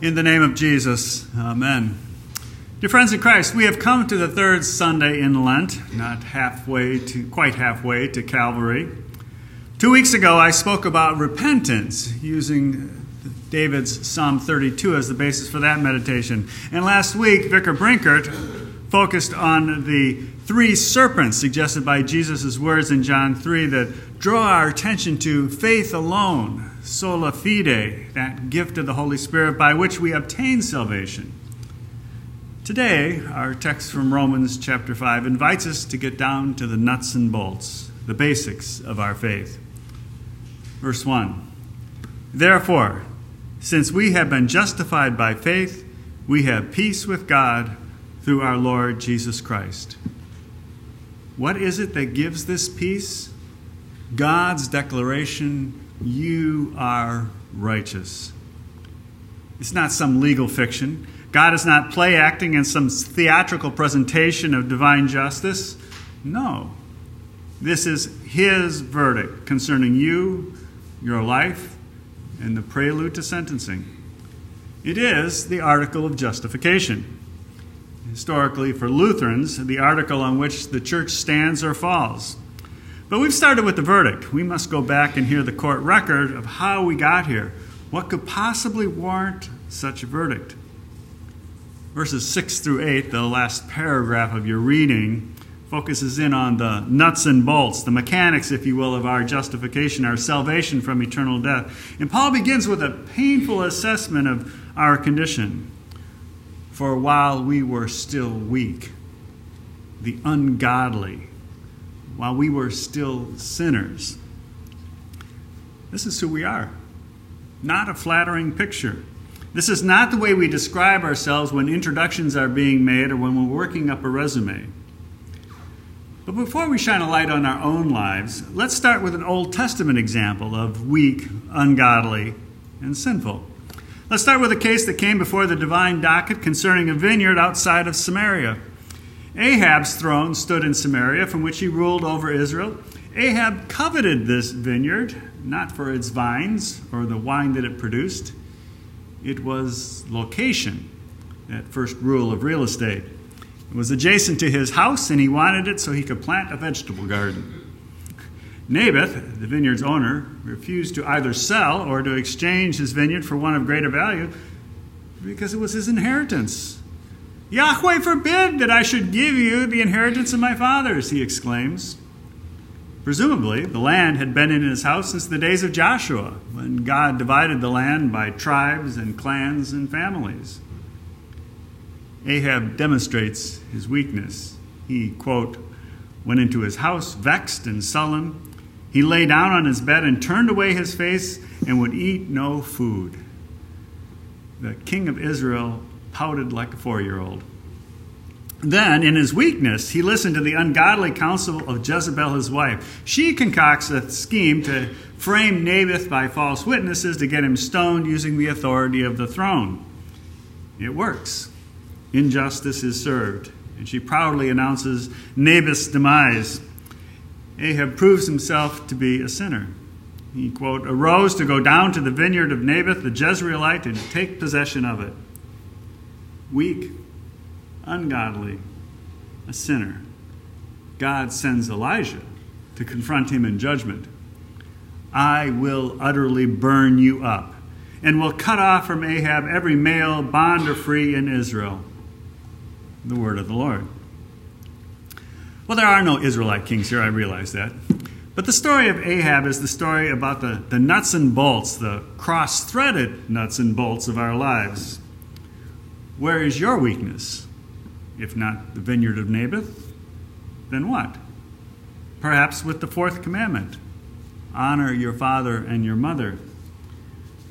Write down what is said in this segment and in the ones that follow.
In the name of Jesus, Amen. Dear friends in Christ, we have come to the third Sunday in Lent, not halfway to quite halfway to Calvary. Two weeks ago, I spoke about repentance using David's Psalm 32 as the basis for that meditation. And last week, Vicar Brinkert focused on the three serpents suggested by Jesus' words in John 3 that draw our attention to faith alone, sola fide, that gift of the Holy Spirit by which we obtain salvation. Today, our text from Romans chapter 5 invites us to get down to the nuts and bolts, the basics of our faith. Verse 1 Therefore, since we have been justified by faith, we have peace with God through our Lord Jesus Christ. What is it that gives this peace? God's declaration, You are righteous. It's not some legal fiction. God is not play acting in some theatrical presentation of divine justice. No. This is His verdict concerning you, your life, and the prelude to sentencing. It is the article of justification. Historically, for Lutherans, the article on which the church stands or falls. But we've started with the verdict. We must go back and hear the court record of how we got here. What could possibly warrant such a verdict? Verses 6 through 8, the last paragraph of your reading, focuses in on the nuts and bolts, the mechanics, if you will, of our justification, our salvation from eternal death. And Paul begins with a painful assessment of our condition. For while we were still weak, the ungodly, while we were still sinners, this is who we are. Not a flattering picture. This is not the way we describe ourselves when introductions are being made or when we're working up a resume. But before we shine a light on our own lives, let's start with an Old Testament example of weak, ungodly, and sinful. Let's start with a case that came before the divine docket concerning a vineyard outside of Samaria. Ahab's throne stood in Samaria, from which he ruled over Israel. Ahab coveted this vineyard, not for its vines or the wine that it produced. It was location, that first rule of real estate. It was adjacent to his house, and he wanted it so he could plant a vegetable garden. Naboth, the vineyard's owner, refused to either sell or to exchange his vineyard for one of greater value because it was his inheritance. Yahweh forbid that I should give you the inheritance of my fathers, he exclaims. Presumably, the land had been in his house since the days of Joshua, when God divided the land by tribes and clans and families. Ahab demonstrates his weakness. He, quote, went into his house vexed and sullen. He lay down on his bed and turned away his face and would eat no food. The king of Israel pouted like a four year old. Then, in his weakness, he listened to the ungodly counsel of Jezebel, his wife. She concocts a scheme to frame Naboth by false witnesses to get him stoned using the authority of the throne. It works injustice is served. And she proudly announces Naboth's demise. Ahab proves himself to be a sinner. He, quote, arose to go down to the vineyard of Naboth the Jezreelite and take possession of it. Weak, ungodly, a sinner. God sends Elijah to confront him in judgment. I will utterly burn you up and will cut off from Ahab every male, bond or free, in Israel the word of the Lord. Well, there are no Israelite kings here, I realize that. But the story of Ahab is the story about the, the nuts and bolts, the cross threaded nuts and bolts of our lives. Where is your weakness? If not the vineyard of Naboth, then what? Perhaps with the fourth commandment honor your father and your mother.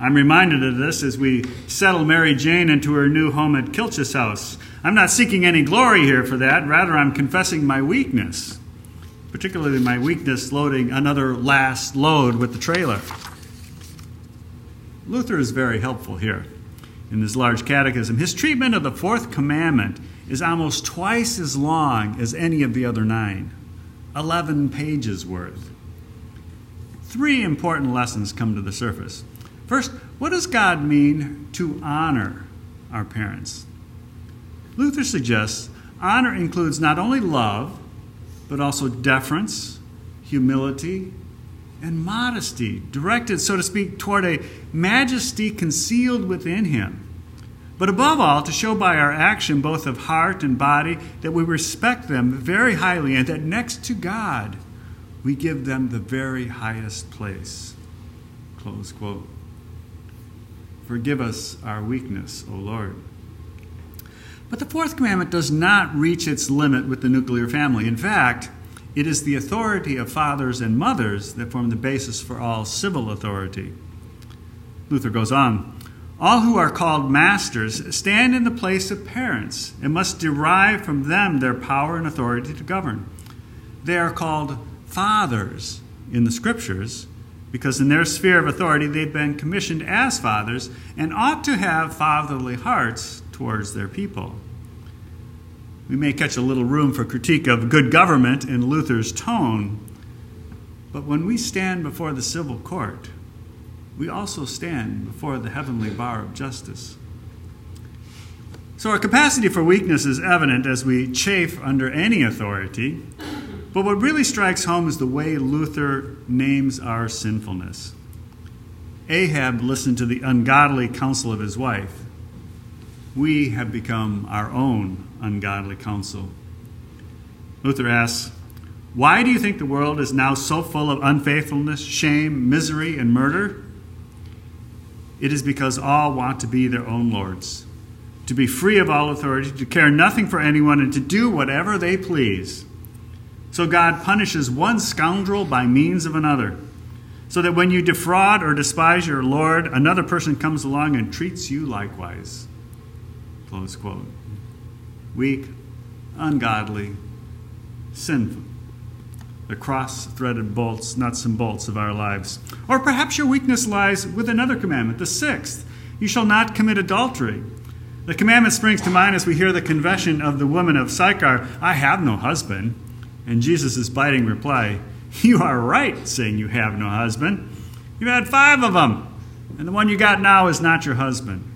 I'm reminded of this as we settle Mary Jane into her new home at Kilch's house. I'm not seeking any glory here for that. Rather, I'm confessing my weakness, particularly my weakness loading another last load with the trailer. Luther is very helpful here in this large catechism. His treatment of the fourth commandment is almost twice as long as any of the other nine 11 pages worth. Three important lessons come to the surface. First, what does God mean to honor our parents? Luther suggests honor includes not only love, but also deference, humility, and modesty, directed, so to speak, toward a majesty concealed within him. But above all, to show by our action, both of heart and body, that we respect them very highly, and that next to God, we give them the very highest place. Close quote. Forgive us our weakness, O Lord. But the fourth commandment does not reach its limit with the nuclear family. In fact, it is the authority of fathers and mothers that form the basis for all civil authority. Luther goes on All who are called masters stand in the place of parents and must derive from them their power and authority to govern. They are called fathers in the scriptures because in their sphere of authority they've been commissioned as fathers and ought to have fatherly hearts towards their people. We may catch a little room for critique of good government in Luther's tone, but when we stand before the civil court, we also stand before the heavenly bar of justice. So our capacity for weakness is evident as we chafe under any authority, but what really strikes home is the way Luther names our sinfulness. Ahab listened to the ungodly counsel of his wife. We have become our own ungodly counsel. Luther asks, Why do you think the world is now so full of unfaithfulness, shame, misery, and murder? It is because all want to be their own lords, to be free of all authority, to care nothing for anyone, and to do whatever they please. So God punishes one scoundrel by means of another, so that when you defraud or despise your Lord, another person comes along and treats you likewise. Close quote. Weak, ungodly, sinful. The cross threaded bolts, nuts and bolts of our lives. Or perhaps your weakness lies with another commandment, the sixth you shall not commit adultery. The commandment springs to mind as we hear the confession of the woman of Sychar I have no husband. And Jesus' biting reply, You are right saying you have no husband. You've had five of them, and the one you got now is not your husband.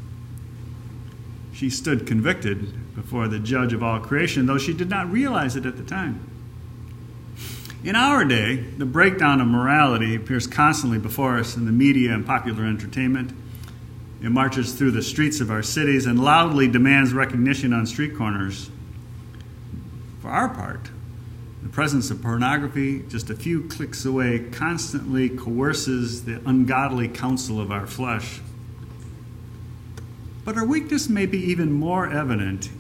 She stood convicted before the judge of all creation, though she did not realize it at the time. In our day, the breakdown of morality appears constantly before us in the media and popular entertainment. It marches through the streets of our cities and loudly demands recognition on street corners. For our part, the presence of pornography, just a few clicks away, constantly coerces the ungodly counsel of our flesh. But our weakness may be even more evident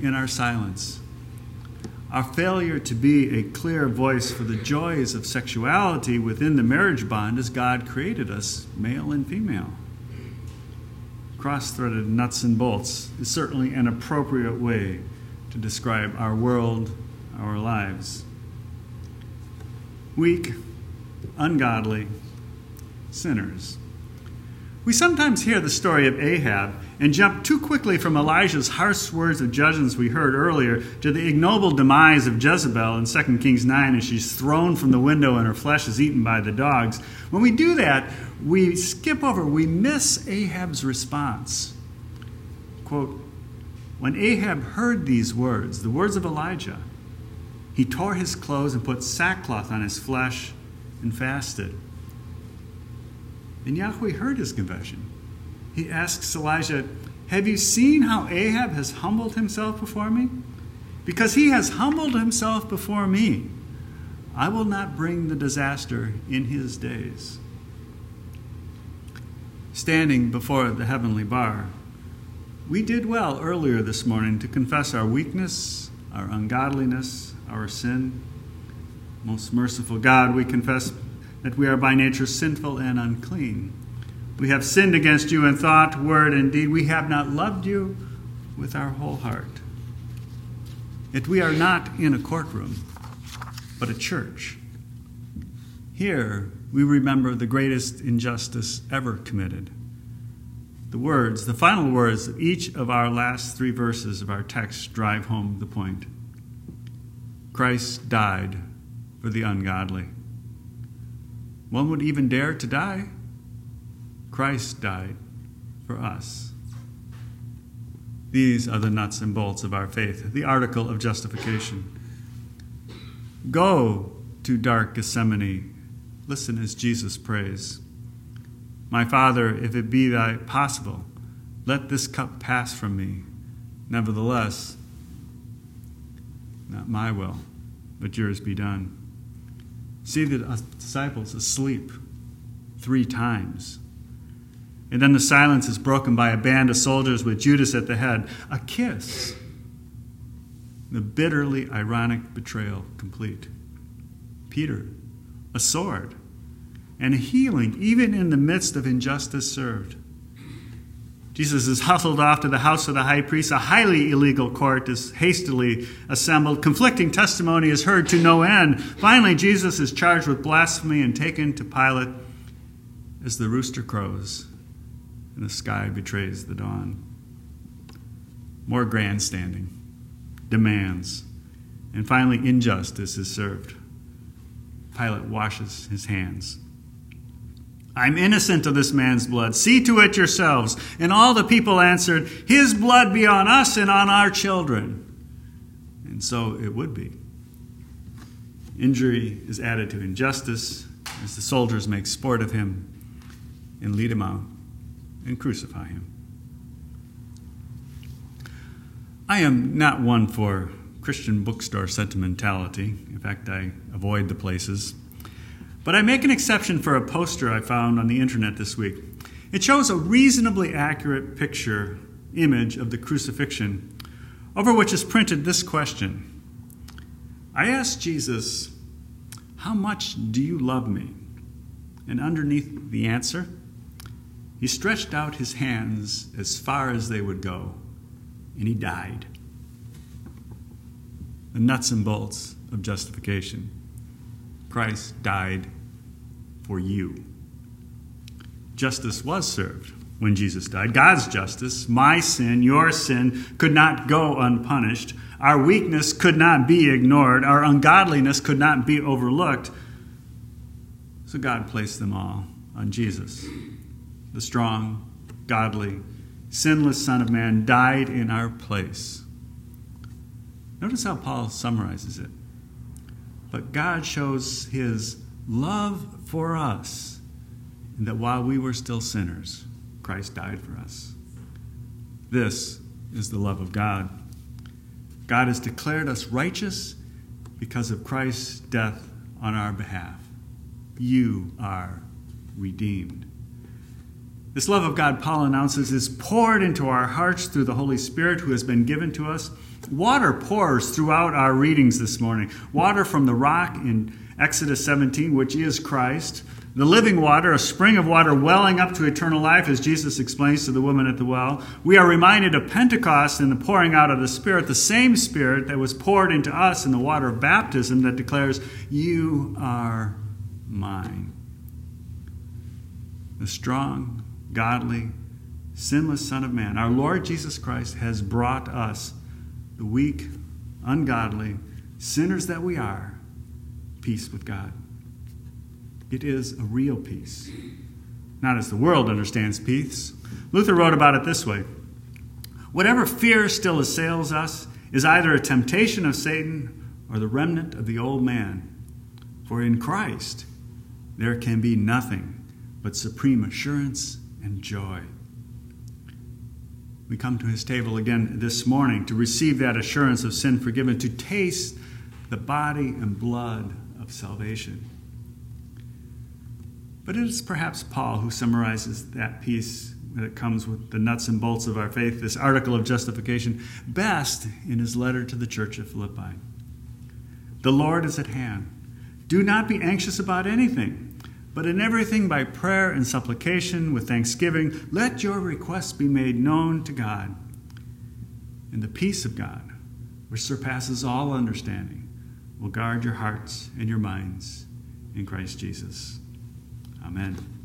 in our silence. Our failure to be a clear voice for the joys of sexuality within the marriage bond as God created us, male and female. Cross threaded nuts and bolts is certainly an appropriate way to describe our world our lives. Weak, ungodly, sinners. We sometimes hear the story of Ahab and jump too quickly from Elijah's harsh words of judgments we heard earlier to the ignoble demise of Jezebel in 2 Kings 9 as she's thrown from the window and her flesh is eaten by the dogs. When we do that, we skip over, we miss Ahab's response. Quote, when Ahab heard these words, the words of Elijah, he tore his clothes and put sackcloth on his flesh and fasted. And Yahweh heard his confession. He asks Elijah, Have you seen how Ahab has humbled himself before me? Because he has humbled himself before me, I will not bring the disaster in his days. Standing before the heavenly bar, we did well earlier this morning to confess our weakness, our ungodliness, our sin. Most merciful God, we confess that we are by nature sinful and unclean. We have sinned against you in thought, word, and deed. We have not loved you with our whole heart. Yet we are not in a courtroom, but a church. Here, we remember the greatest injustice ever committed. The words, the final words of each of our last three verses of our text drive home the point. Christ died for the ungodly. One would even dare to die Christ died for us. These are the nuts and bolts of our faith, the article of justification. Go to dark Gethsemane. Listen as Jesus prays My Father, if it be thy possible, let this cup pass from me. Nevertheless, not my will, but yours be done. See the disciples asleep three times. And then the silence is broken by a band of soldiers with Judas at the head. A kiss. The bitterly ironic betrayal complete. Peter, a sword, and a healing, even in the midst of injustice served. Jesus is hustled off to the house of the high priest. A highly illegal court is hastily assembled. Conflicting testimony is heard to no end. Finally, Jesus is charged with blasphemy and taken to Pilate as the rooster crows and the sky betrays the dawn. More grandstanding, demands, and finally, injustice is served. Pilate washes his hands I'm innocent of this man's blood. See to it yourselves. And all the people answered, His blood be on us and on our children. And so it would be. Injury is added to injustice as the soldiers make sport of him and lead him out and crucify him. I am not one for Christian bookstore sentimentality. In fact, I avoid the places but I make an exception for a poster I found on the internet this week. It shows a reasonably accurate picture, image of the crucifixion, over which is printed this question I asked Jesus, How much do you love me? And underneath the answer, he stretched out his hands as far as they would go, and he died. The nuts and bolts of justification. Christ died for you. Justice was served when Jesus died. God's justice, my sin, your sin, could not go unpunished. Our weakness could not be ignored. Our ungodliness could not be overlooked. So God placed them all on Jesus. The strong, godly, sinless Son of Man died in our place. Notice how Paul summarizes it. But God shows his love for us, and that while we were still sinners, Christ died for us. This is the love of God. God has declared us righteous because of Christ's death on our behalf. You are redeemed. This love of God, Paul announces, is poured into our hearts through the Holy Spirit who has been given to us. Water pours throughout our readings this morning. Water from the rock in Exodus 17, which is Christ. The living water, a spring of water welling up to eternal life, as Jesus explains to the woman at the well. We are reminded of Pentecost and the pouring out of the Spirit, the same Spirit that was poured into us in the water of baptism that declares, You are mine. The strong, godly, sinless Son of Man, our Lord Jesus Christ, has brought us, the weak, ungodly, sinners that we are, peace with God. It is a real peace, not as the world understands peace. Luther wrote about it this way Whatever fear still assails us is either a temptation of Satan or the remnant of the old man. For in Christ there can be nothing but supreme assurance and joy. We come to his table again this morning to receive that assurance of sin forgiven, to taste the body and blood of salvation. But it is perhaps Paul who summarizes that peace that comes with the nuts and bolts of our faith, this article of justification, best in his letter to the church of Philippi. The Lord is at hand. Do not be anxious about anything, but in everything by prayer and supplication with thanksgiving, let your requests be made known to God. And the peace of God, which surpasses all understanding, will guard your hearts and your minds in Christ Jesus. Amen.